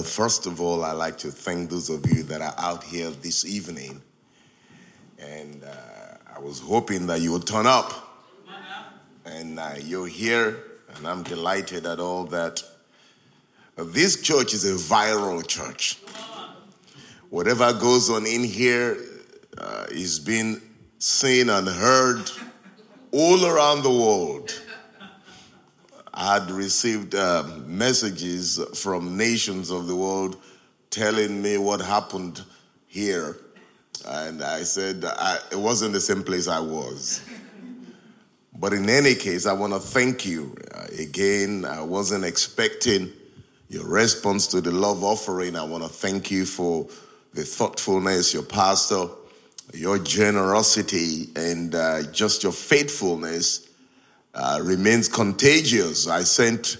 Well, first of all, I'd like to thank those of you that are out here this evening. And uh, I was hoping that you would turn up. And uh, you're here, and I'm delighted at all that this church is a viral church. Whatever goes on in here uh, is being seen and heard all around the world. I had received uh, messages from nations of the world telling me what happened here. And I said I, it wasn't the same place I was. But in any case, I want to thank you. Uh, again, I wasn't expecting your response to the love offering. I want to thank you for the thoughtfulness, your pastor, your generosity, and uh, just your faithfulness uh, remains contagious. I sent,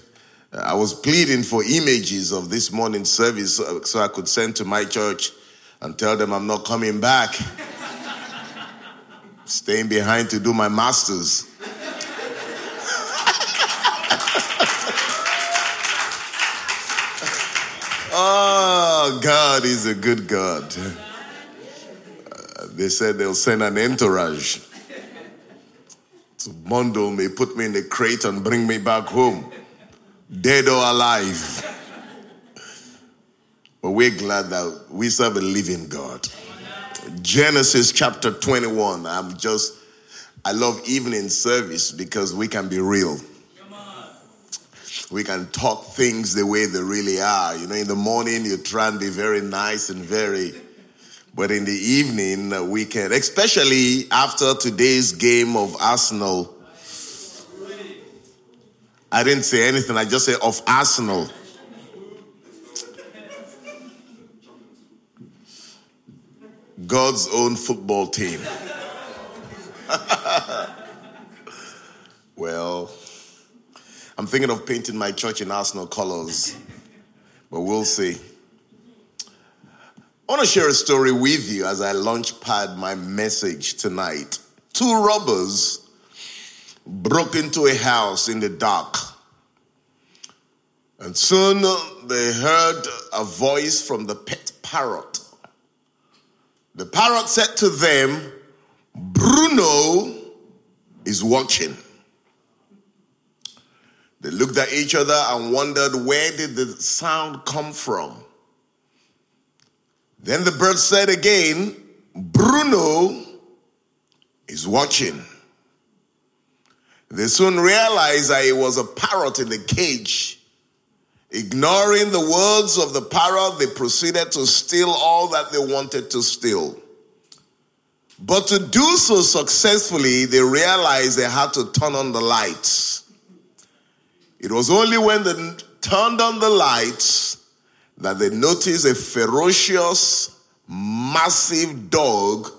uh, I was pleading for images of this morning service uh, so I could send to my church and tell them I'm not coming back. Staying behind to do my master's. oh, God is a good God. Uh, they said they'll send an entourage to bundle me, put me in a crate, and bring me back home, dead or alive. But we're glad that we serve a living God. Genesis chapter 21. I'm just, I love evening service because we can be real. We can talk things the way they really are. You know, in the morning, you try and be very nice and very but in the evening, uh, we can, especially after today's game of Arsenal. I didn't say anything, I just said of Arsenal. God's own football team. well, I'm thinking of painting my church in Arsenal colors, but we'll see. I want to share a story with you as I launch pad my message tonight. Two robbers broke into a house in the dark. And soon uh, they heard a voice from the pet parrot. The parrot said to them, Bruno is watching. They looked at each other and wondered where did the sound come from? Then the bird said again, Bruno is watching. They soon realized that it was a parrot in the cage. Ignoring the words of the parrot, they proceeded to steal all that they wanted to steal. But to do so successfully, they realized they had to turn on the lights. It was only when they turned on the lights that they noticed a ferocious, massive dog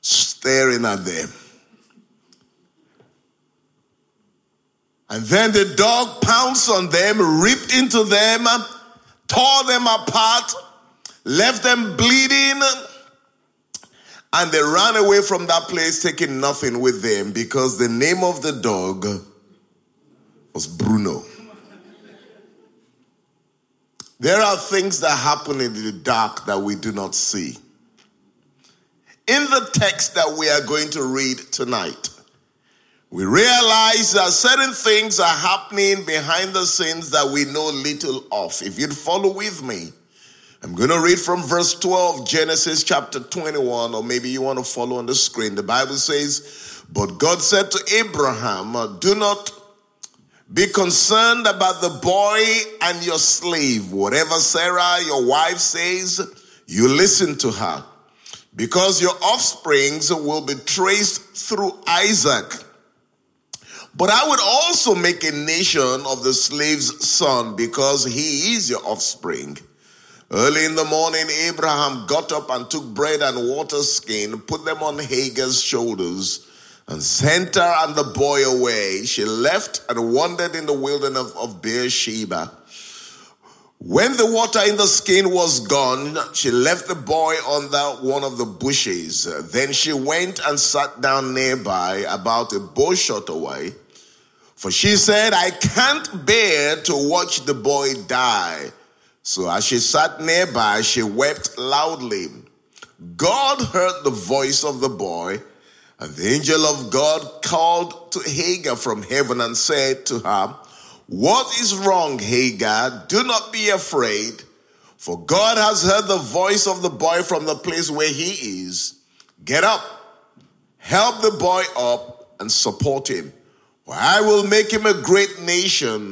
staring at them. And then the dog pounced on them, ripped into them, tore them apart, left them bleeding, and they ran away from that place taking nothing with them because the name of the dog was Bruno. There are things that happen in the dark that we do not see. In the text that we are going to read tonight, we realize that certain things are happening behind the scenes that we know little of. If you'd follow with me, I'm going to read from verse 12, Genesis chapter 21, or maybe you want to follow on the screen. The Bible says, But God said to Abraham, Do not be concerned about the boy and your slave. Whatever Sarah, your wife, says, you listen to her. Because your offsprings will be traced through Isaac. But I would also make a nation of the slave's son because he is your offspring. Early in the morning, Abraham got up and took bread and water skin, put them on Hagar's shoulders and sent her and the boy away. She left and wandered in the wilderness of Beersheba. When the water in the skin was gone, she left the boy under one of the bushes. Then she went and sat down nearby, about a bow shot away. For she said, I can't bear to watch the boy die. So as she sat nearby, she wept loudly. God heard the voice of the boy, and the angel of God called to Hagar from heaven and said to her, What is wrong, Hagar? Do not be afraid, for God has heard the voice of the boy from the place where he is. Get up, help the boy up, and support him. For I will make him a great nation.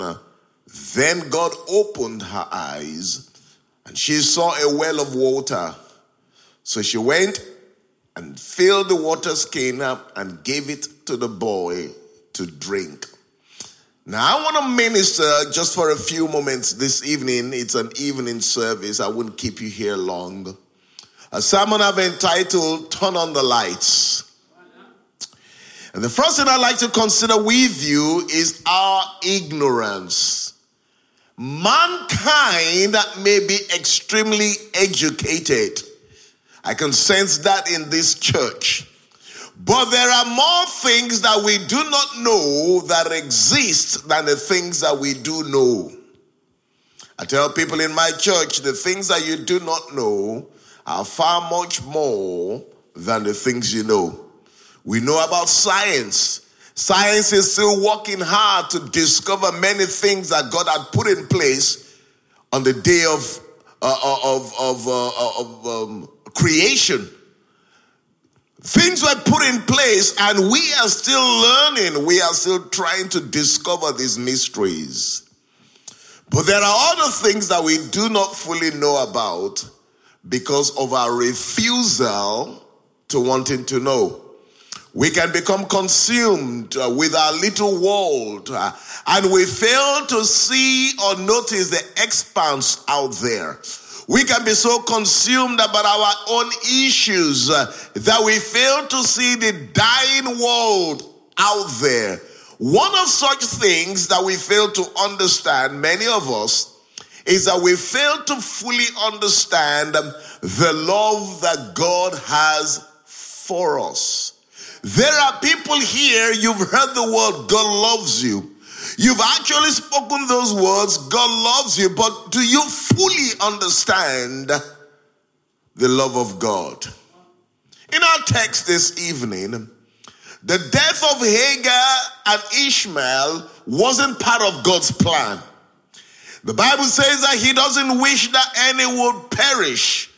Then God opened her eyes, and she saw a well of water. So she went and filled the water skin up and gave it to the boy to drink. Now, I want to minister just for a few moments this evening. It's an evening service. I wouldn't keep you here long. A sermon I've entitled Turn on the Lights. And the first thing I'd like to consider with you is our ignorance. Mankind may be extremely educated. I can sense that in this church. But there are more things that we do not know that exist than the things that we do know. I tell people in my church the things that you do not know are far much more than the things you know. We know about science. Science is still working hard to discover many things that God had put in place on the day of, uh, uh of, of, uh, uh, of um, creation. Things were put in place, and we are still learning. We are still trying to discover these mysteries. But there are other things that we do not fully know about because of our refusal to wanting to know. We can become consumed uh, with our little world uh, and we fail to see or notice the expanse out there. We can be so consumed about our own issues uh, that we fail to see the dying world out there. One of such things that we fail to understand, many of us, is that we fail to fully understand the love that God has for us. There are people here, you've heard the word God loves you. You've actually spoken those words, God loves you, but do you fully understand the love of God? In our text this evening, the death of Hagar and Ishmael wasn't part of God's plan. The Bible says that He doesn't wish that any would perish,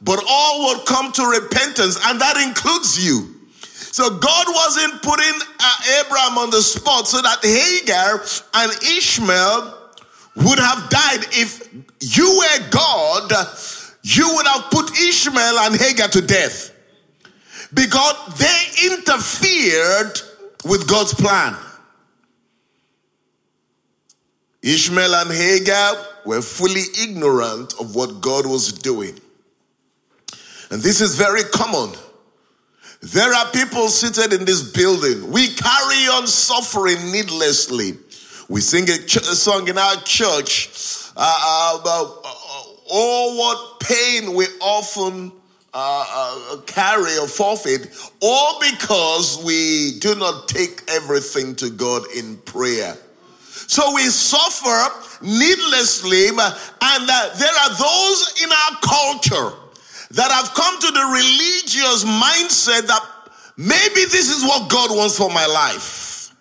but all would come to repentance, and that includes you. So God wasn't putting uh, Abraham on the spot so that Hagar and Ishmael would have died. If you were God, you would have put Ishmael and Hagar to death because they interfered with God's plan. Ishmael and Hagar were fully ignorant of what God was doing. And this is very common there are people seated in this building. We carry on suffering needlessly. We sing a, ch- a song in our church uh, about uh, oh, what pain we often uh, uh, carry or forfeit, all because we do not take everything to God in prayer. So we suffer needlessly, and uh, there are those in our culture that have come to the religious mindset that maybe this is what God wants for my life.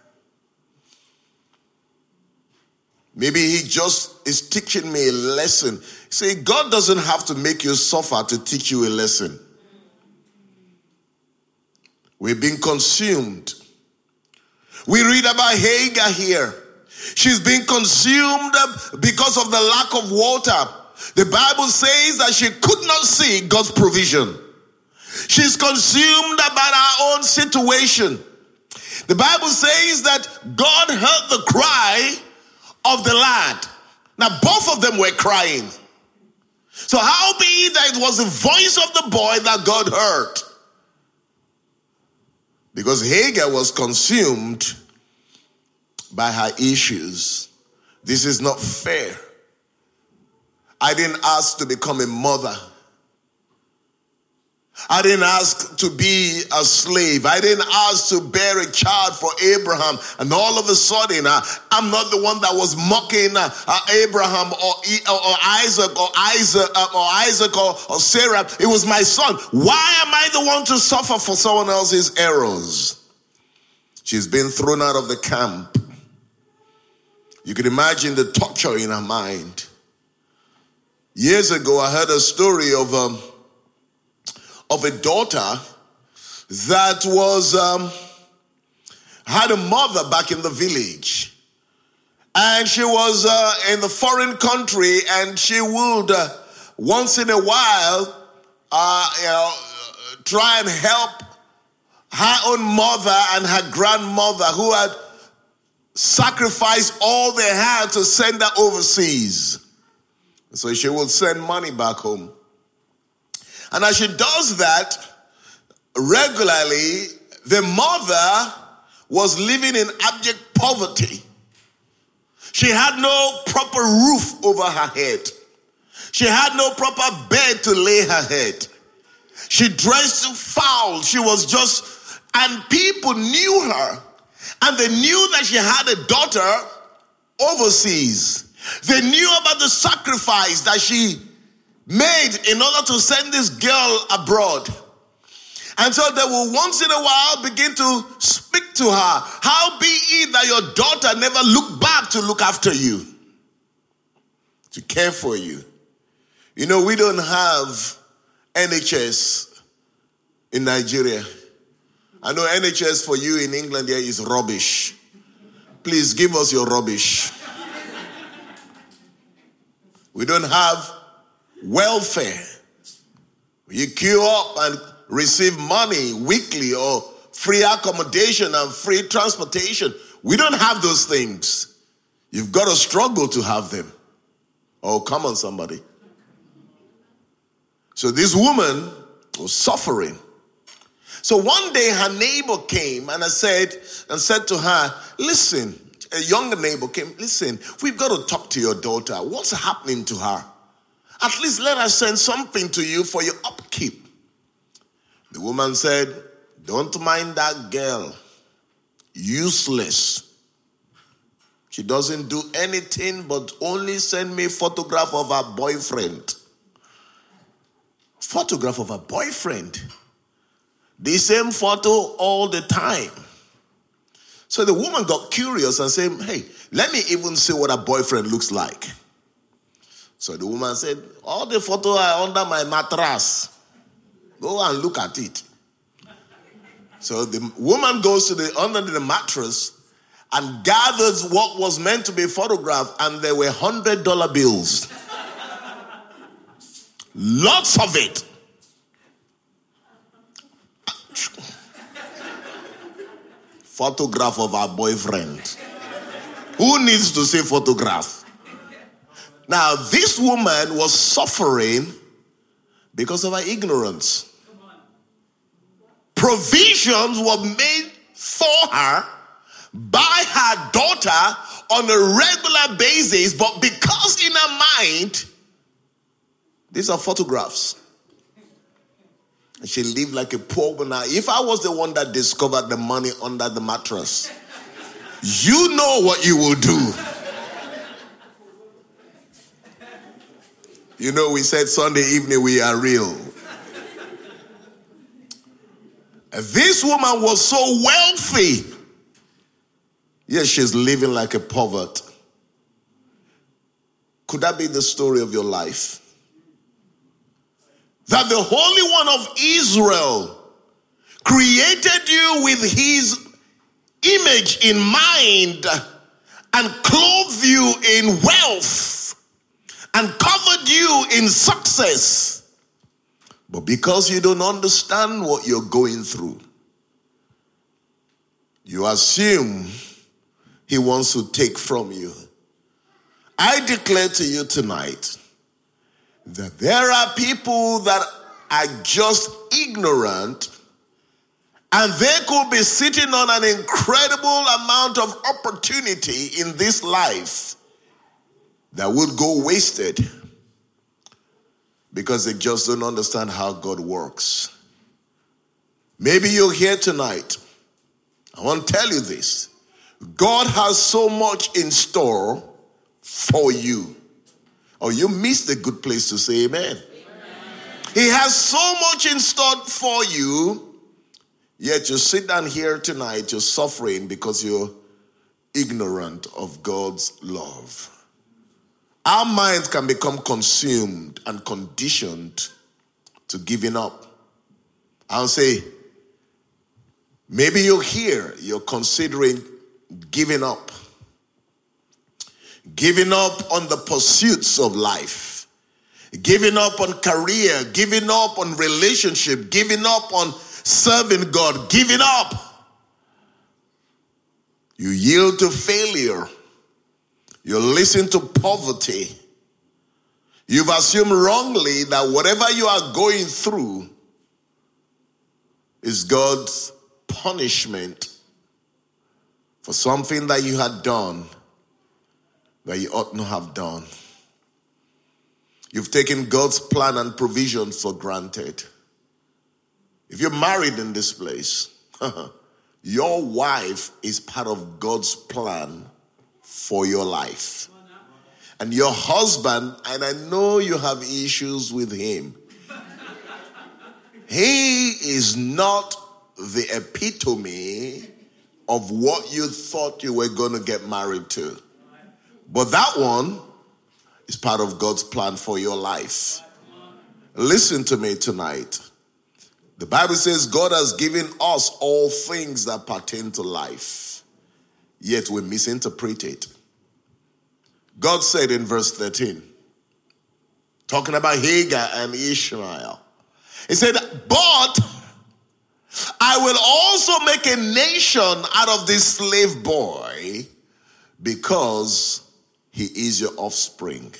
Maybe He just is teaching me a lesson. Say, God doesn't have to make you suffer to teach you a lesson. We've been consumed. We read about Hagar here. She's been consumed because of the lack of water. The Bible says that she could not see God's provision. She's consumed about her own situation. The Bible says that God heard the cry of the lad. Now, both of them were crying. So, how be that it was the voice of the boy that God heard? Because Hagar was consumed by her issues. This is not fair. I didn't ask to become a mother. I didn't ask to be a slave. I didn't ask to bear a child for Abraham. And all of a sudden, uh, I'm not the one that was mocking uh, uh, Abraham or, or, Isaac or Isaac uh, or Isaac or, or Sarah. It was my son. Why am I the one to suffer for someone else's errors? She's been thrown out of the camp. You can imagine the torture in her mind. Years ago, I heard a story of. Um, of a daughter that was um, had a mother back in the village and she was uh, in the foreign country and she would uh, once in a while uh, you know try and help her own mother and her grandmother who had sacrificed all they had to send her overseas so she will send money back home and as she does that regularly, the mother was living in abject poverty. She had no proper roof over her head. She had no proper bed to lay her head. She dressed foul. She was just, and people knew her. And they knew that she had a daughter overseas. They knew about the sacrifice that she made in order to send this girl abroad. And so they will once in a while begin to speak to her. How be it that your daughter never look back to look after you, to care for you? You know, we don't have NHS in Nigeria. I know NHS for you in England here is rubbish. Please give us your rubbish. We don't have welfare. You queue up and receive money weekly or free accommodation and free transportation. We don't have those things. You've got to struggle to have them. Oh, come on, somebody. So this woman was suffering. So one day her neighbor came and I said, and said to her, listen, a younger neighbor came, listen, we've got to talk to your daughter. What's happening to her? At least let us send something to you for your upkeep. The woman said, Don't mind that girl. Useless. She doesn't do anything but only send me photograph of her boyfriend. Photograph of her boyfriend. The same photo all the time. So the woman got curious and said, Hey, let me even see what her boyfriend looks like. So the woman said, All the photos are under my mattress. Go and look at it. So the woman goes to the under the mattress and gathers what was meant to be photographed, and there were hundred dollar bills. Lots of it. Photograph of our boyfriend. Who needs to say photograph? Now, this woman was suffering because of her ignorance. Provisions were made for her by her daughter on a regular basis, but because in her mind, these are photographs. She lived like a poor woman. If I was the one that discovered the money under the mattress, you know what you will do. You know, we said Sunday evening we are real. This woman was so wealthy. Yes, she's living like a povert. Could that be the story of your life? That the Holy One of Israel created you with his image in mind and clothed you in wealth and covered you in success. But because you don't understand what you're going through, you assume he wants to take from you. I declare to you tonight that there are people that are just ignorant and they could be sitting on an incredible amount of opportunity in this life that would go wasted because they just don't understand how God works. Maybe you're here tonight. I want to tell you this God has so much in store for you. Or oh, you missed a good place to say amen. amen. He has so much in store for you, yet you sit down here tonight, you're suffering because you're ignorant of God's love. Our minds can become consumed and conditioned to giving up. I'll say, maybe you're here, you're considering giving up. Giving up on the pursuits of life. Giving up on career, giving up on relationship, giving up on serving God, giving up. You yield to failure. You listen to poverty. You've assumed wrongly that whatever you are going through is God's punishment for something that you had done that you ought not have done. You've taken God's plan and provision for granted. If you're married in this place, your wife is part of God's plan for your life. And your husband, and I know you have issues with him, he is not the epitome of what you thought you were going to get married to. But that one is part of God's plan for your life. Listen to me tonight. The Bible says God has given us all things that pertain to life, yet we misinterpret it. God said in verse 13, talking about Hagar and Ishmael, He said, But I will also make a nation out of this slave boy because he is your offspring.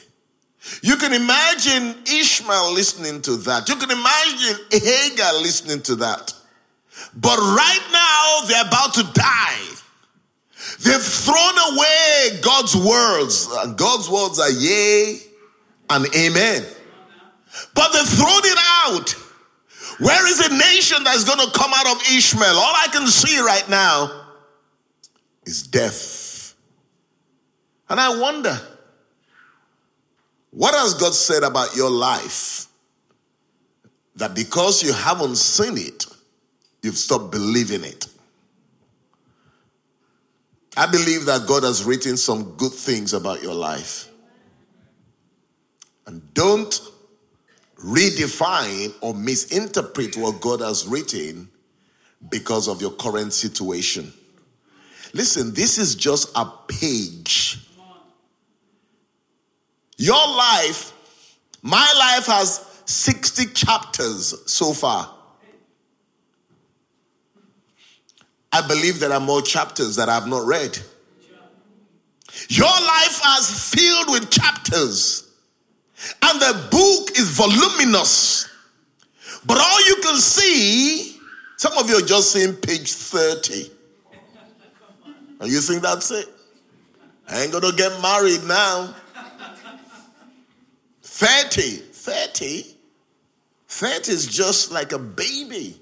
You can imagine Ishmael listening to that. You can imagine Hagar listening to that. But right now, they're about to die. They've thrown away God's words. God's words are yea and amen. But they've thrown it out. Where is a nation that's going to come out of Ishmael? All I can see right now is death. And I wonder, what has God said about your life? That because you haven't seen it, you've stopped believing it. I believe that God has written some good things about your life. And don't redefine or misinterpret what God has written because of your current situation. Listen, this is just a page. Your life, my life has 60 chapters so far. I believe there are more chapters that I have not read. Your life has filled with chapters, and the book is voluminous. But all you can see, some of you are just seeing page 30. And you think that's it? I ain't gonna get married now. 30, 30, 30 is just like a baby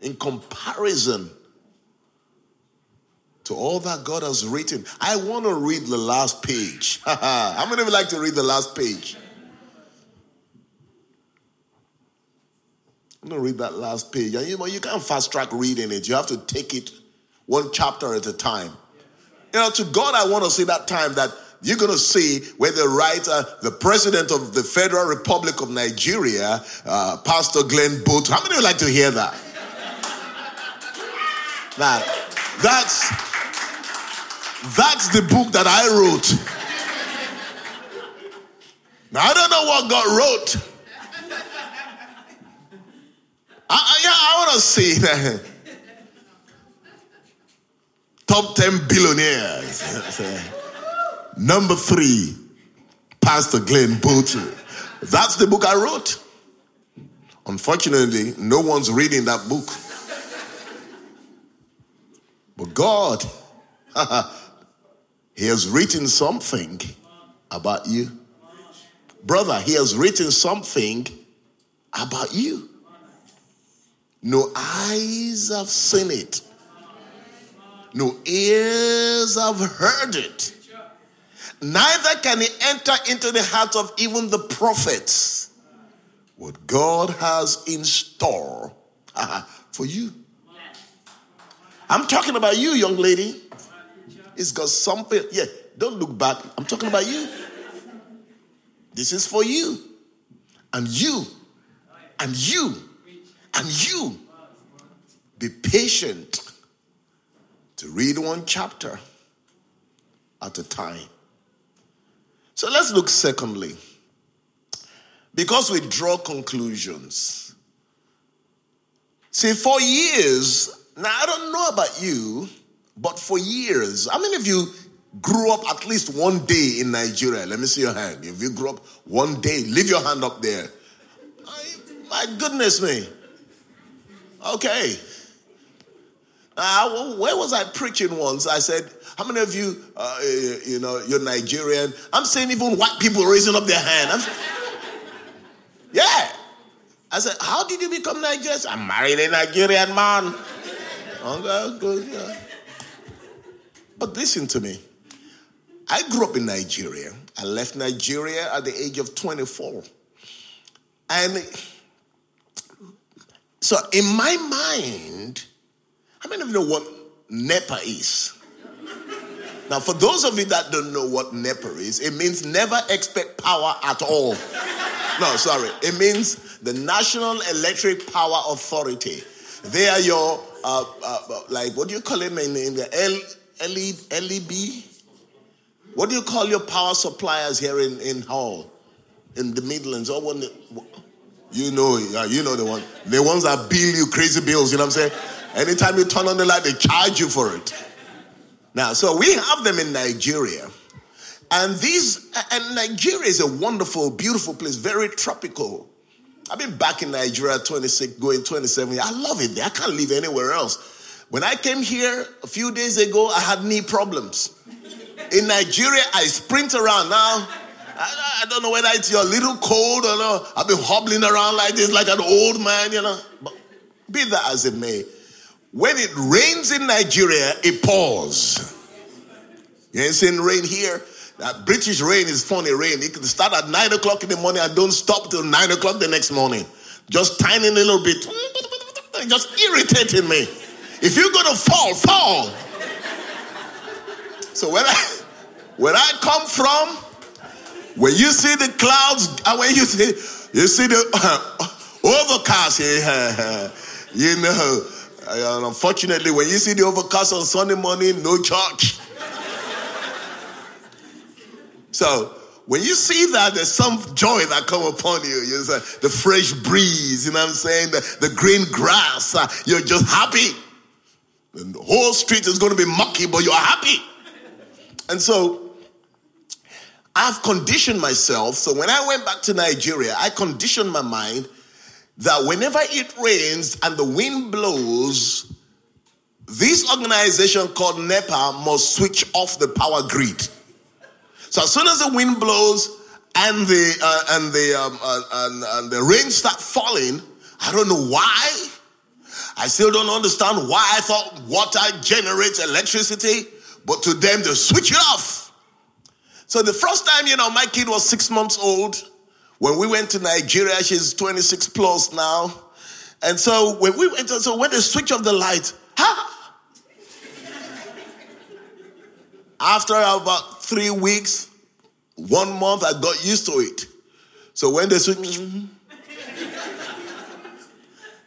in comparison to all that God has written. I want to read the last page. How many of you like to read the last page? I'm going to read that last page. And you know, you can't fast track reading it. You have to take it one chapter at a time. You know, to God, I want to see that time that you're going to see where the writer, the president of the Federal Republic of Nigeria, uh, Pastor Glen Botu. How many would like to hear that? Now, that's that's the book that I wrote. Now I don't know what God wrote. I, I, yeah, I want to see that. Top 10 billionaires. Number three, Pastor Glen Botu. That's the book I wrote. Unfortunately, no one's reading that book. But God, He has written something about you. Brother, He has written something about you. no eyes have seen it, no ears have heard it, neither can he enter into the heart of even the prophets what God has in store for you. I'm talking about you, young lady. It's got something. Yeah, don't look back. I'm talking about you. This is for you. And you. And you. And you. Be patient to read one chapter at a time. So let's look secondly. Because we draw conclusions. See, for years, now I don't know about you, but for years, how many of you grew up at least one day in Nigeria? Let me see your hand. If you grew up one day, leave your hand up there. I, my goodness me. Okay. Uh, where was I preaching once? I said, How many of you, uh, you know, you're Nigerian? I'm saying even white people raising up their hand. Yeah. I said, How did you become Nigerian? I'm married a Nigerian man. But listen to me. I grew up in Nigeria. I left Nigeria at the age of 24. And so, in my mind, how many of you know what NEPA is? Now, for those of you that don't know what NEPA is, it means never expect power at all. No, sorry. It means the National Electric Power Authority. They are your, uh, uh, like, what do you call them in, in the L, LEB? What do you call your power suppliers here in, in Hull, in the Midlands? Or the, you know, you know the one. The ones that bill you crazy bills, you know what I'm saying? Anytime you turn on the light, they charge you for it. Now, so we have them in Nigeria. And these, and Nigeria is a wonderful, beautiful place, very tropical. I've been back in Nigeria 26, going 27 I love it there. I can't live anywhere else. When I came here a few days ago, I had knee problems. In Nigeria, I sprint around. Now, I, I don't know whether it's your little cold or not. I've been hobbling around like this, like an old man, you know. But be that as it may, when it rains in Nigeria, it pours. You ain't seen rain here. That British rain is funny rain. It can start at nine o'clock in the morning and don't stop till nine o'clock the next morning. Just tiny little bit. Just irritating me. If you're gonna fall, fall. So where I where I come from, when you see the clouds, and when you see you see the uh, overcast here, you know. Uh, unfortunately, when you see the overcast on Sunday morning, no church. so when you see that, there's some joy that come upon you. You say the fresh breeze, you know what I'm saying? The, the green grass. Uh, you're just happy. And The whole street is going to be mucky, but you're happy. And so I've conditioned myself. So when I went back to Nigeria, I conditioned my mind that whenever it rains and the wind blows, this organization called NEPA must switch off the power grid. So as soon as the wind blows and the uh, and the um, uh, and, and the rain start falling, I don't know why. I still don't understand why I thought water generates electricity, but to them they switch it off. So the first time, you know, my kid was six months old. When we went to Nigeria, she's 26 plus now. And so when we went, so when they switch off the light, ha! After about three weeks, one month, I got used to it. So when they switch, mm-hmm.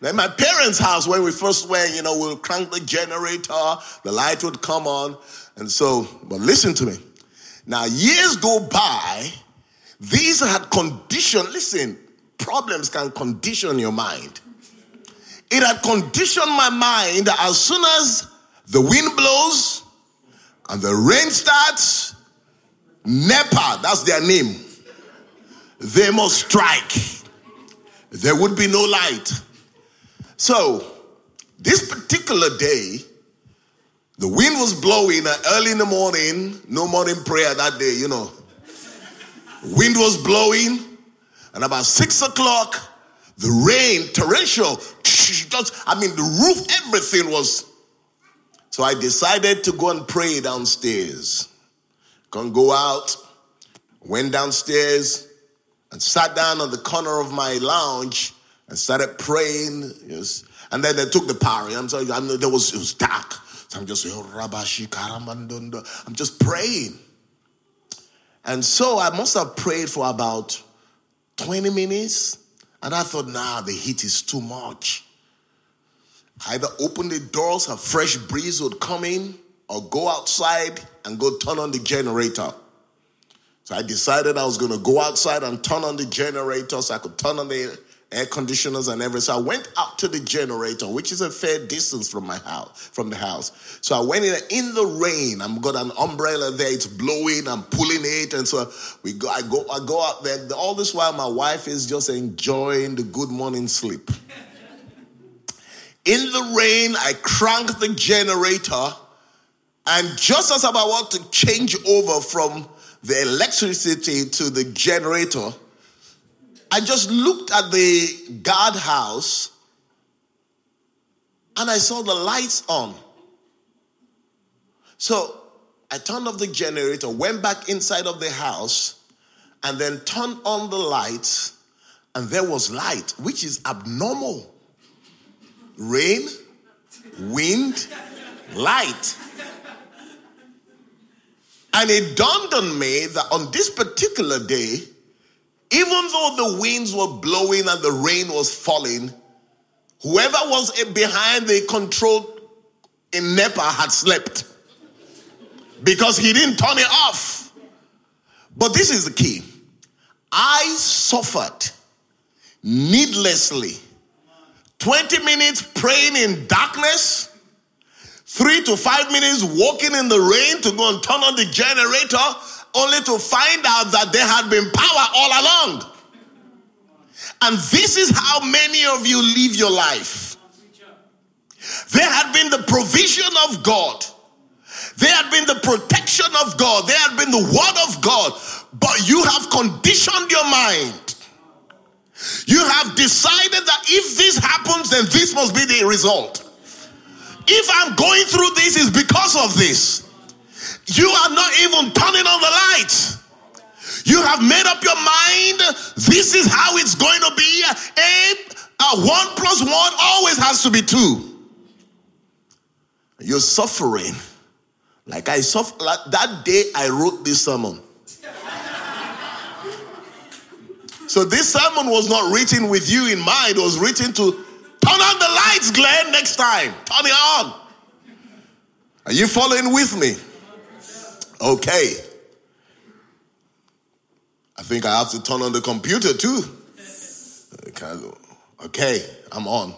then my parents' house, when we first went, you know, we'll crank the generator, the light would come on. And so, but listen to me. Now, years go by, these had conditioned, listen, problems can condition your mind. It had conditioned my mind that as soon as the wind blows and the rain starts, NEPA, that's their name, they must strike. There would be no light. So, this particular day, the wind was blowing early in the morning, no morning prayer that day, you know. Wind was blowing, and about six o'clock, the rain, torrential, just, I mean, the roof, everything was. So I decided to go and pray downstairs. Can't go out. Went downstairs and sat down on the corner of my lounge and started praying. Yes. And then they took the power. I'm sorry, I know there was it was dark. So I'm just oh, saying, I'm just praying. And so I must have prayed for about 20 minutes. And I thought, nah, the heat is too much. Either open the doors, a fresh breeze would come in, or go outside and go turn on the generator. So I decided I was going to go outside and turn on the generator so I could turn on the air conditioners and everything. So I went up to the generator, which is a fair distance from my house, from the house. So I went in in the rain. I've got an umbrella there. It's blowing. I'm pulling it, and so we go. I go. I go out there. All this while, my wife is just enjoying the good morning sleep. In the rain, I crank the generator, and just as I'm about to change over from the electricity to the generator I just looked at the guardhouse and I saw the lights on. So I turned off the generator, went back inside of the house, and then turned on the lights, and there was light, which is abnormal. Rain, wind, light. And it dawned on me that on this particular day, even though the winds were blowing and the rain was falling, whoever was behind the control in NEPA had slept. Because he didn't turn it off. But this is the key. I suffered needlessly. 20 minutes praying in darkness, three to five minutes walking in the rain to go and turn on the generator only to find out that there had been power all along. And this is how many of you live your life. There had been the provision of God. There had been the protection of God. There had been the word of God. But you have conditioned your mind. You have decided that if this happens, then this must be the result. If I'm going through this, is because of this. You are not even turning on the lights. You have made up your mind. This is how it's going to be. A, a one plus one always has to be two. You're suffering. Like I suffered like that day I wrote this sermon. so this sermon was not written with you in mind, it was written to turn on the lights, Glen, next time. Turn it on. Are you following with me? Okay. I think I have to turn on the computer too. Okay, I'm on.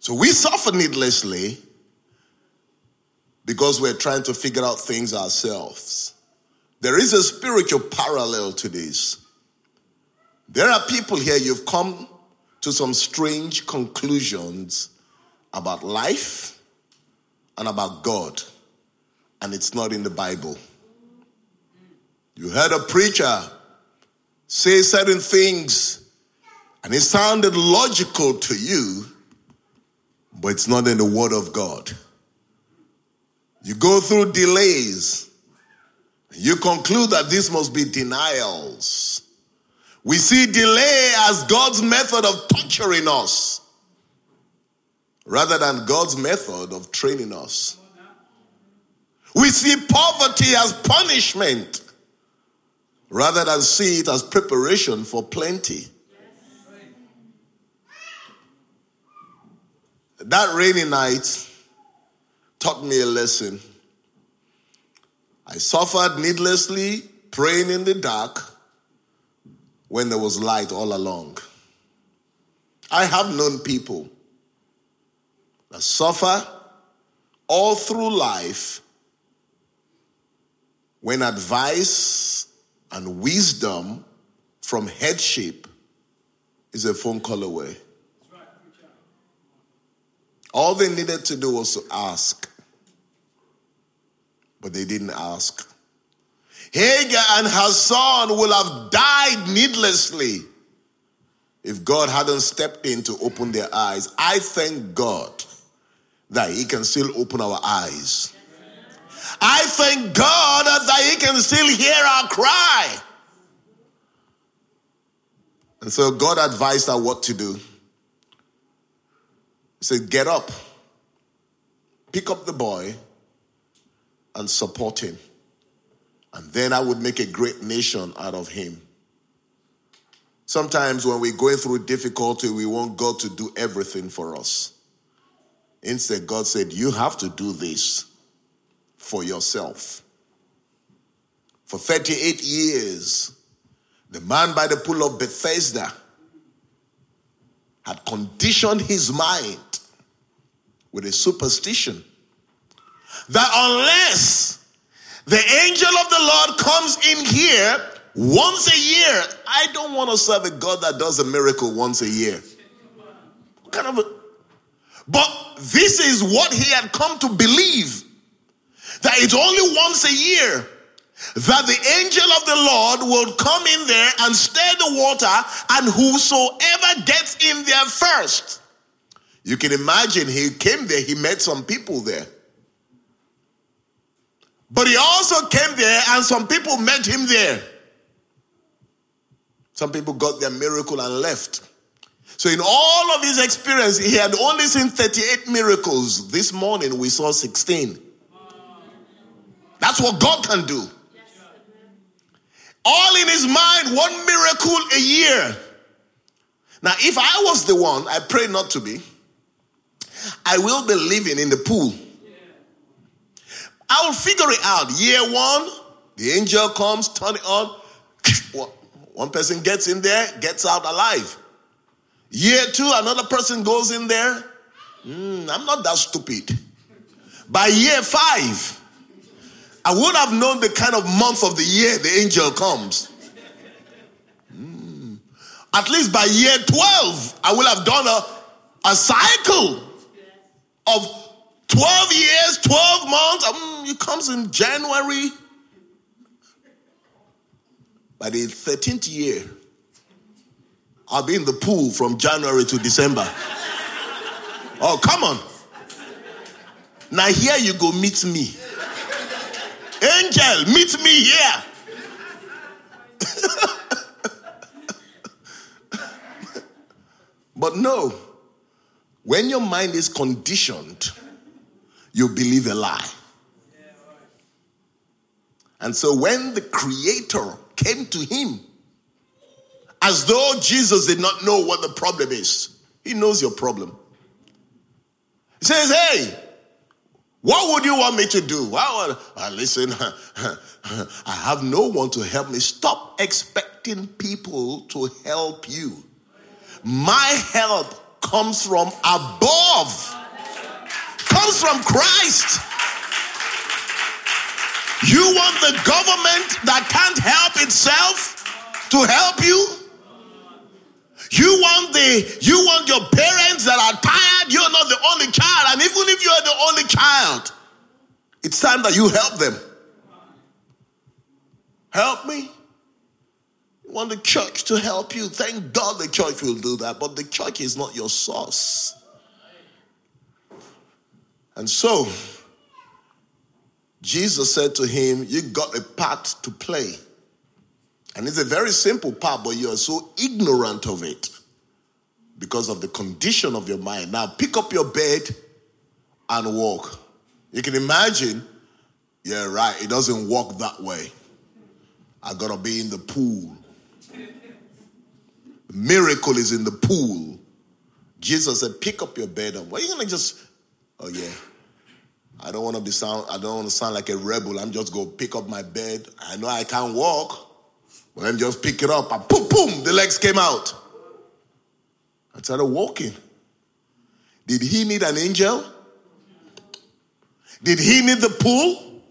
So we suffer needlessly because we're trying to figure out things ourselves. There is a spiritual parallel to this. There are people here, you've come to some strange conclusions about life and about God and it's not in the Bible. You heard a preacher say certain things and it sounded logical to you, but it's not in the Word of God. You go through delays. You conclude that this must be denials. We see delay as God's method of torturing us rather than God's method of training us. We see poverty as punishment rather than see it as preparation for plenty. That rainy night taught me a lesson. I suffered needlessly, praying in the dark when there was light all along. I have known people that suffer all through life when advice and wisdom from headship is a phone call away. All they needed to do was to ask, but they didn't ask. Hagar and her son will have died needlessly if God hadn't stepped in to open their eyes. I thank God that He can still open our eyes. I thank God that He can still hear our cry. And so God advised her what to do. He said, Get up, pick up the boy, and support him. And then I would make a great nation out of him. Sometimes when we're going through difficulty, we want God to do everything for us. Instead, God said, You have to do this for yourself. For 38 years, the man by the pool of Bethesda had conditioned his mind with a superstition that unless the angel of the Lord comes in here once a year, I don't want to serve a God that does a miracle once a year. What kind of a, but this is what he had come to believe that it's only once a year that the angel of the Lord will come in there and stir the water, and whosoever gets in there first. You can imagine he came there, he met some people there. But he also came there, and some people met him there. Some people got their miracle and left. So, in all of his experience, he had only seen 38 miracles. This morning, we saw 16. That's what God can do. All in his mind, one miracle a year. Now, if I was the one, I pray not to be, I will be living in the pool. I will figure it out. Year one, the angel comes, turn it on. One person gets in there, gets out alive. Year two, another person goes in there. Mm, I'm not that stupid. By year five, I would have known the kind of month of the year the angel comes. Mm. At least by year 12, I will have done a, a cycle of 12 years, 12 months. It comes in January. By the 13th year, I'll be in the pool from January to December. oh, come on. Now, here you go, meet me. Angel, meet me here. but no, when your mind is conditioned, you believe a lie. And so when the Creator came to him, as though Jesus did not know what the problem is, he knows your problem. He says, Hey, what would you want me to do? Well, uh, listen, I have no one to help me. Stop expecting people to help you. My help comes from above, comes from Christ. You want the government that can't help itself to help you? You want the you want your parents that are tired, you're not the only child, and even if you're the only child, it's time that you help them. Help me. You want the church to help you. Thank God the church will do that, but the church is not your source. And so, Jesus said to him, You got a part to play. And it's a very simple part, but you are so ignorant of it because of the condition of your mind. Now, pick up your bed and walk. You can imagine, yeah, right, it doesn't work that way. I gotta be in the pool. Miracle is in the pool. Jesus said, pick up your bed and what are you gonna just, oh yeah. I don't want to be sound. I don't want to sound like a rebel. I'm just gonna pick up my bed. I know I can't walk. Well, then just pick it up and boom, boom, the legs came out. I started walking. Did he need an angel? Did he need the pool?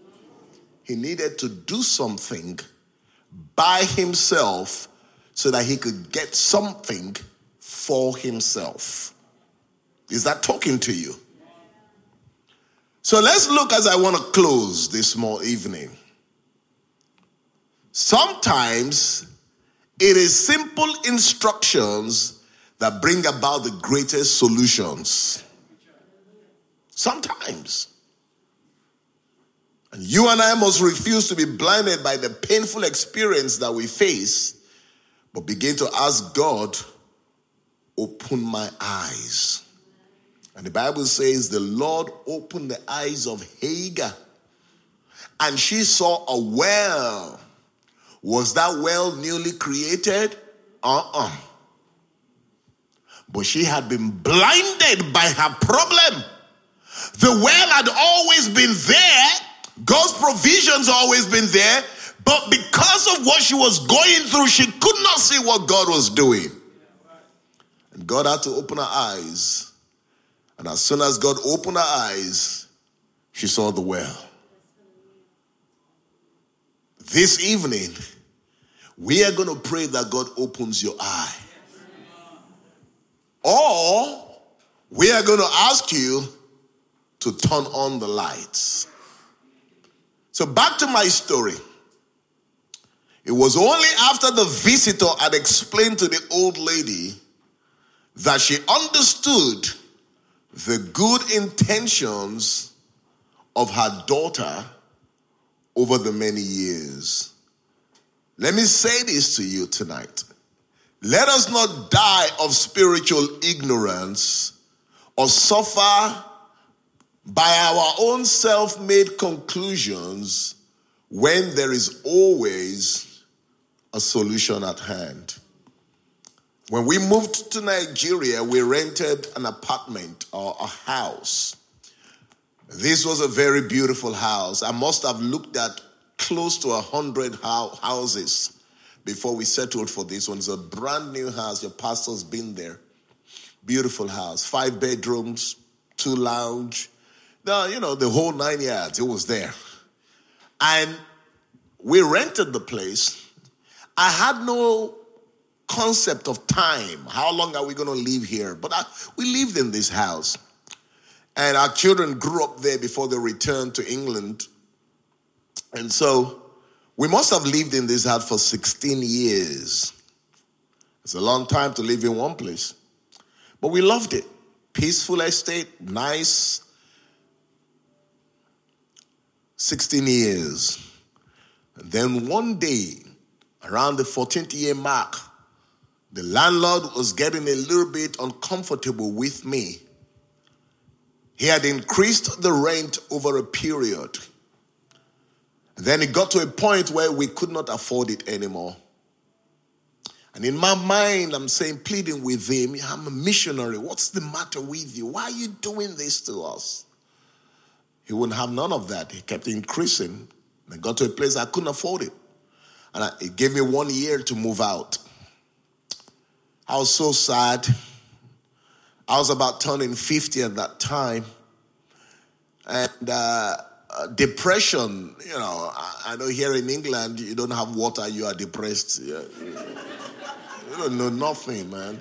He needed to do something by himself so that he could get something for himself. Is that talking to you? So let's look as I want to close this small evening. Sometimes it is simple instructions that bring about the greatest solutions. Sometimes. And you and I must refuse to be blinded by the painful experience that we face, but begin to ask God, open my eyes. And the Bible says the Lord opened the eyes of Hagar, and she saw a well. Was that well newly created? Uh uh-uh. uh But she had been blinded by her problem. The well had always been there, God's provisions always been there, but because of what she was going through, she could not see what God was doing. And God had to open her eyes. And as soon as God opened her eyes, she saw the well. This evening, we are going to pray that God opens your eye. Or we are going to ask you to turn on the lights. So, back to my story. It was only after the visitor had explained to the old lady that she understood the good intentions of her daughter over the many years. Let me say this to you tonight. Let us not die of spiritual ignorance or suffer by our own self made conclusions when there is always a solution at hand. When we moved to Nigeria, we rented an apartment or a house. This was a very beautiful house. I must have looked at close to a hundred houses before we settled for this one. It's a brand new house. Your pastor's been there. Beautiful house. Five bedrooms, two lounge. The, you know, the whole nine yards. It was there. And we rented the place. I had no concept of time. How long are we going to live here? But I, we lived in this house. And our children grew up there before they returned to England. And so we must have lived in this house for 16 years. It's a long time to live in one place. But we loved it. Peaceful estate, nice. 16 years. And then one day, around the 14th year mark, the landlord was getting a little bit uncomfortable with me. He had increased the rent over a period. Then it got to a point where we could not afford it anymore. And in my mind, I'm saying, pleading with him, I'm a missionary. What's the matter with you? Why are you doing this to us? He wouldn't have none of that. He kept increasing. And got to a place I couldn't afford it. And I, it gave me one year to move out. I was so sad. I was about turning 50 at that time. And uh, uh, depression, you know, I, I, know here in England, you don't have water, you are depressed. You, you don't know nothing, man.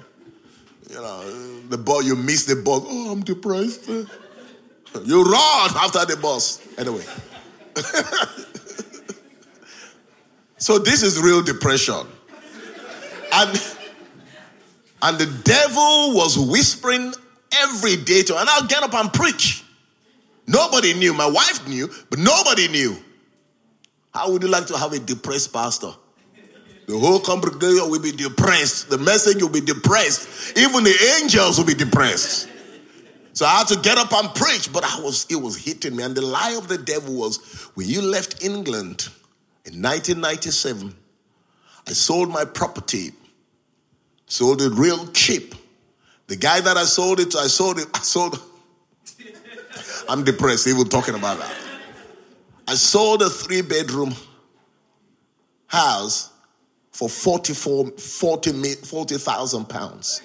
You know, the ball, you miss the ball. Oh, I'm depressed. You run after the bus. Anyway. so this is real depression. And and the devil was whispering every day to, and I'll get up and preach. Nobody knew. My wife knew, but nobody knew. How would you like to have a depressed pastor? The whole congregation will be depressed. The message will be depressed. Even the angels will be depressed. So I had to get up and preach, but I was it was hitting me. And the lie of the devil was when you left England in 1997, I sold my property Sold it real cheap. The guy that I sold it to, I sold it, I sold. I'm depressed even talking about that. I sold a three bedroom house for 44, 40,000 40, pounds.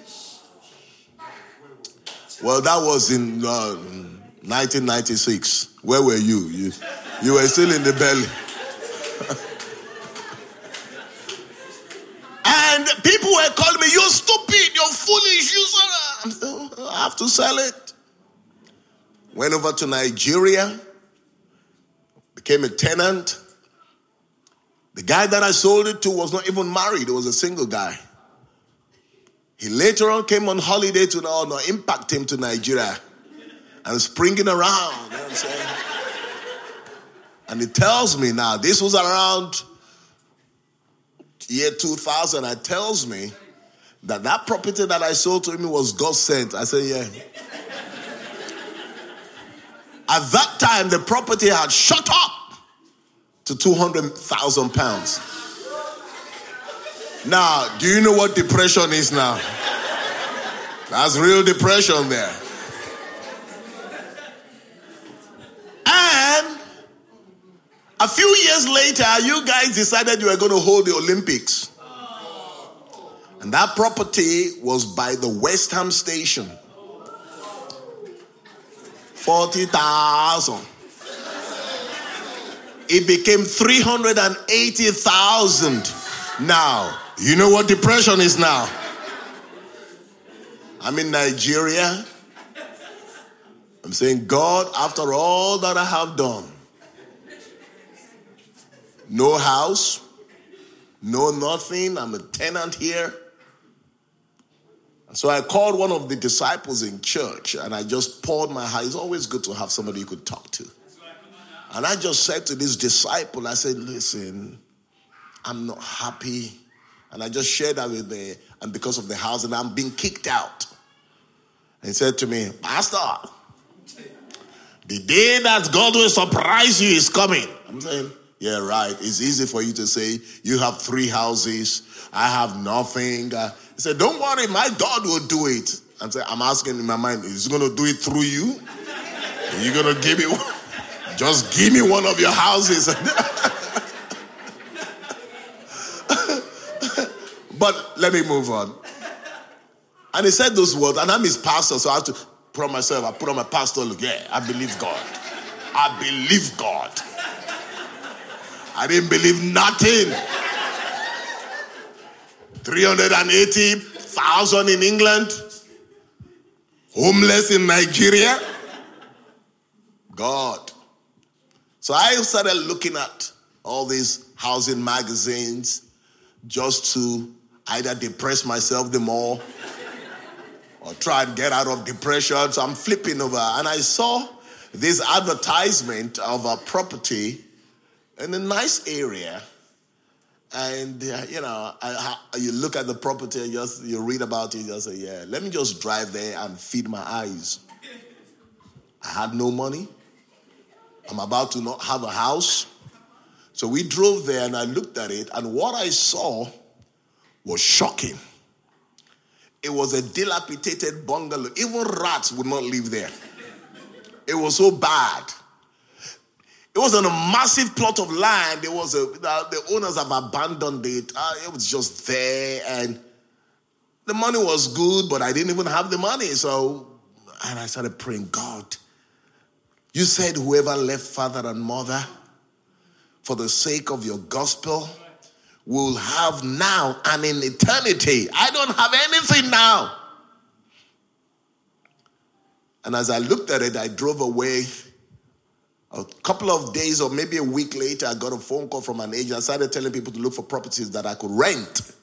Well, that was in uh, 1996. Where were you? You, you were still in the belly. And people were calling me, You're stupid, you're foolish, you I have to sell it. Went over to Nigeria, became a tenant. The guy that I sold it to was not even married, he was a single guy. He later on came on holiday to no, no impact him to Nigeria and springing around. You know I'm saying? and he tells me now, this was around year 2000. It tells me that that property that I sold to him was God sent. I said, yeah. At that time, the property had shot up to 200,000 pounds. Now, do you know what depression is now? That's real depression there. And a few years later, you guys decided you were going to hold the Olympics. And that property was by the West Ham station. 40,000. It became 380,000. Now, you know what depression is now? I'm in Nigeria. I'm saying, God, after all that I have done, no house, no nothing, I'm a tenant here. So I called one of the disciples in church and I just poured my heart. It's always good to have somebody you could talk to. And I just said to this disciple, I said, listen, I'm not happy. And I just shared that with the, and because of the house, and I'm being kicked out. And he said to me, Pastor, the day that God will surprise you is coming. I'm saying, yeah, right. It's easy for you to say, you have three houses, I have nothing. Uh, he said, don't worry, my God will do it. I'm saying, I'm asking in my mind, is he going to do it through you? Are you going to give me one? Just give me one of your houses. But let me move on. And he said those words, and I'm his pastor, so I have to put on myself, I put on my pastor look. Yeah, I believe God. I believe God. I didn't believe nothing. 380,000 in England, homeless in Nigeria. God. So I started looking at all these housing magazines just to either depress myself the more or try and get out of depression. So I'm flipping over and I saw this advertisement of a property in a nice area. And uh, you know, you look at the property and just you read about it, you just say, "Yeah, let me just drive there and feed my eyes." I had no money. I'm about to not have a house, so we drove there and I looked at it, and what I saw was shocking. It was a dilapidated bungalow. Even rats would not live there. It was so bad. It was on a massive plot of land. There was a the owners have abandoned it. Uh, it was just there, and the money was good, but I didn't even have the money. So, and I started praying, God. You said whoever left father and mother for the sake of your gospel will have now and in eternity. I don't have anything now. And as I looked at it, I drove away. A couple of days or maybe a week later, I got a phone call from an agent. I started telling people to look for properties that I could rent.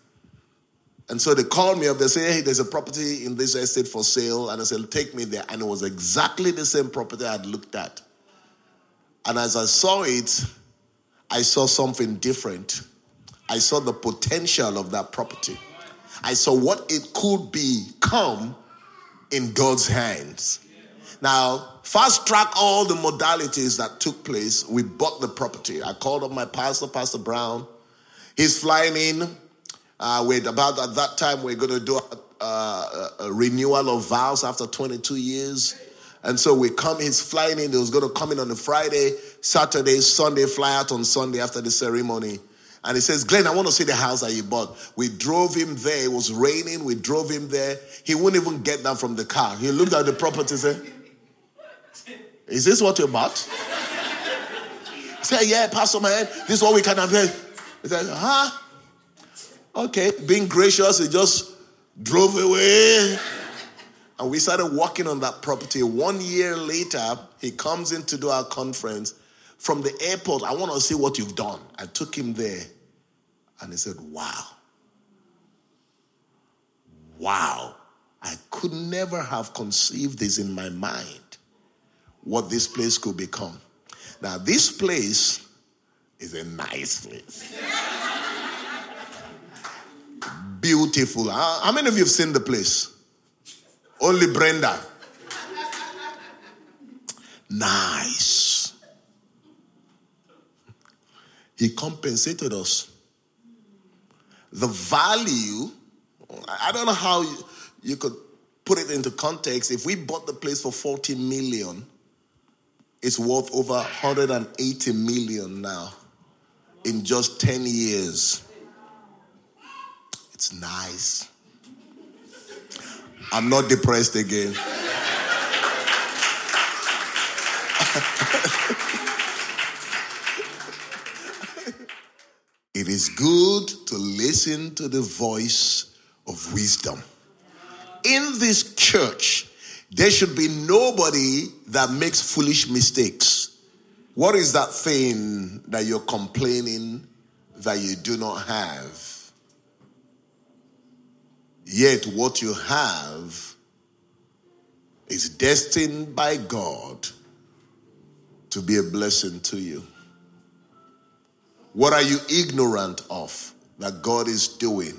And so they called me up. They said, Hey, there's a property in this estate for sale. And I said, Take me there. And it was exactly the same property I had looked at. And as I saw it, I saw something different. I saw the potential of that property. I saw what it could become in God's hands. Now, fast track all the modalities that took place. We bought the property. I called up my pastor, Pastor Brown. He's flying in. Uh, with about at that time, we're going to do a, a, a renewal of vows after 22 years. And so we come, he's flying in. He was going to come in on a Friday, Saturday, Sunday, fly out on Sunday after the ceremony. And he says, Glen, I want to see the house that you bought. We drove him there. It was raining. We drove him there. He wouldn't even get down from the car. He looked at the property and said, Is this what you bought? He said, Yeah, Pastor man, this is what we can have. He said, Huh? Okay. Being gracious, he just drove away. And we started working on that property. One year later, he comes in to do our conference. From the airport, I want to see what you've done. I took him there and he said, Wow. wow, I could never have conceived this in my mind, what this place could become. Now, this place is a nice place. Beautiful. How many of you have seen the place? Only Brenda. Nice. He compensated us. The value, I don't know how you, you could put it into context. If we bought the place for 40 million, it's worth over 180 million now in just 10 years. It's nice. I'm not depressed again. it is good to listen to the voice of wisdom. In this church, there should be nobody that makes foolish mistakes. What is that thing that you're complaining that you do not have? Yet, what you have is destined by God to be a blessing to you. What are you ignorant of that God is doing?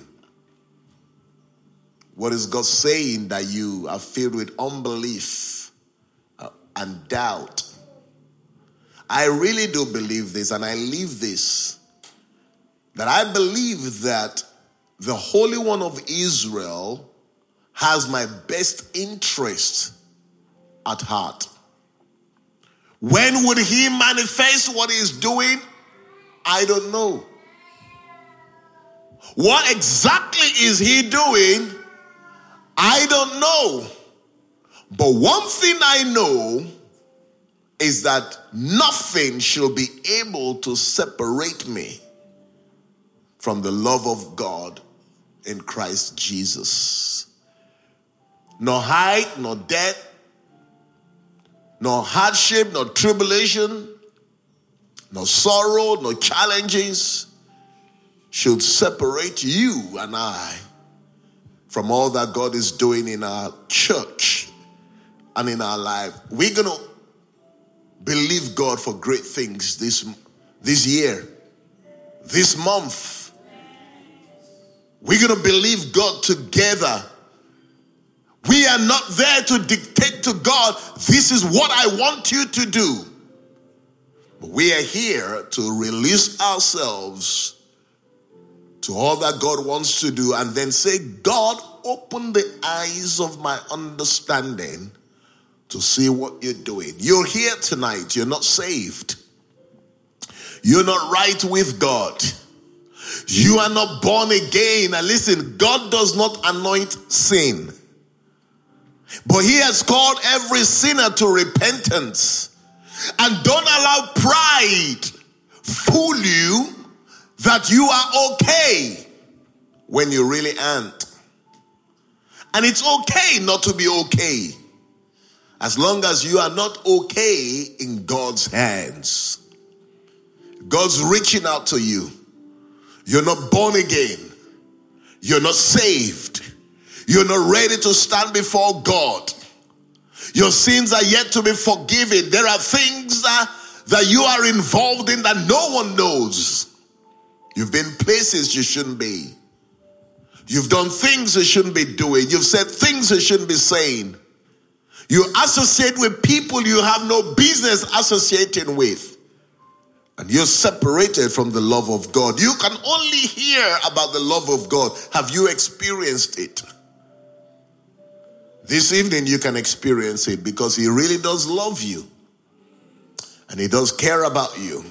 What is God saying that you are filled with unbelief uh, and doubt? I really do believe this, and I live this that I believe that the Holy One of Israel has my best interest at heart. When would he manifest what he's doing? I don't know. What exactly is he doing? I don't know. But one thing I know is that nothing shall be able to separate me from the love of God in Christ Jesus. No height, no depth, no hardship, no tribulation, no sorrow, no challenges should separate you and I from all that God is doing in our church and in our life. We're going to believe God for great things this, this year, this month. We're going to believe God together. We are not there to dictate to God, this is what I want you to do. But we are here to release ourselves to all that God wants to do and then say, God, open the eyes of my understanding to see what you're doing. You're here tonight, you're not saved, you're not right with God. You are not born again. And listen, God does not anoint sin. But he has called every sinner to repentance. And don't allow pride fool you that you are okay when you really aren't. And it's okay not to be okay as long as you are not okay in God's hands. God's reaching out to you. You're not born again. You're not saved. You're not ready to stand before God. Your sins are yet to be forgiven. There are things that, that you are involved in that no one knows. You've been places you shouldn't be. You've done things you shouldn't be doing. You've said things you shouldn't be saying. You associate with people you have no business associating with. And you're separated from the love of God. You can only hear about the love of God. Have you experienced it? This evening you can experience it because He really does love you and He does care about you.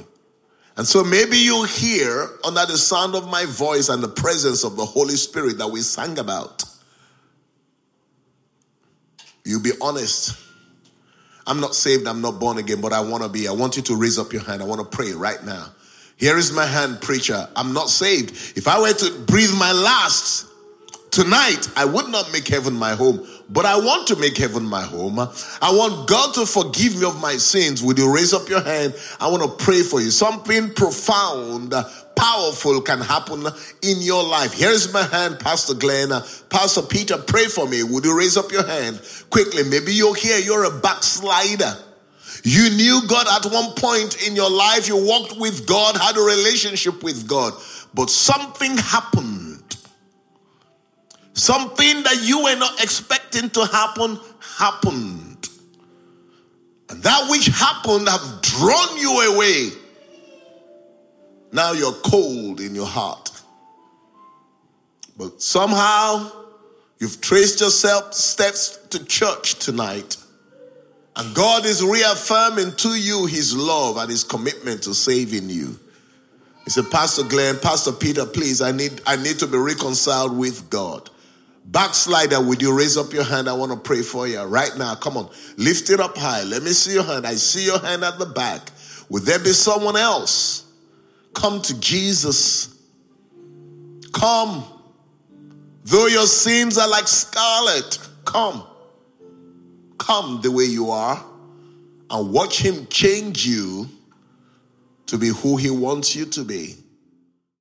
And so maybe you'll hear under the sound of my voice and the presence of the Holy Spirit that we sang about. You'll be honest. I'm not saved, I'm not born again, but I want to be. I want you to raise up your hand. I want to pray right now. Here is my hand, preacher. I'm not saved. If I were to breathe my last tonight, I would not make heaven my home but I want to make heaven my home. I want God to forgive me of my sins. Would you raise up your hand? I want to pray for you. Something profound, powerful can happen in your life. Here's my hand, Pastor Glen. Pastor Peter, pray for me. Would you raise up your hand quickly? Maybe you're here, you're a backslider. You knew God at one point in your life, you walked with God, had a relationship with God, but something happened Something that you were not expecting to happen happened. And that which happened have drawn you away. Now you're cold in your heart. But somehow you've traced yourself steps to church tonight. And God is reaffirming to you his love and his commitment to saving you. He said, Pastor Glen, Pastor Peter, please, I need, I need to be reconciled with God. Backslider, would you raise up your hand? I want to pray for you right now. Come on, lift it up high. Let me see your hand. I see your hand at the back. Would there be someone else? Come to Jesus. Come. Though your sins are like scarlet, come. Come the way you are and watch Him change you to be who He wants you to be.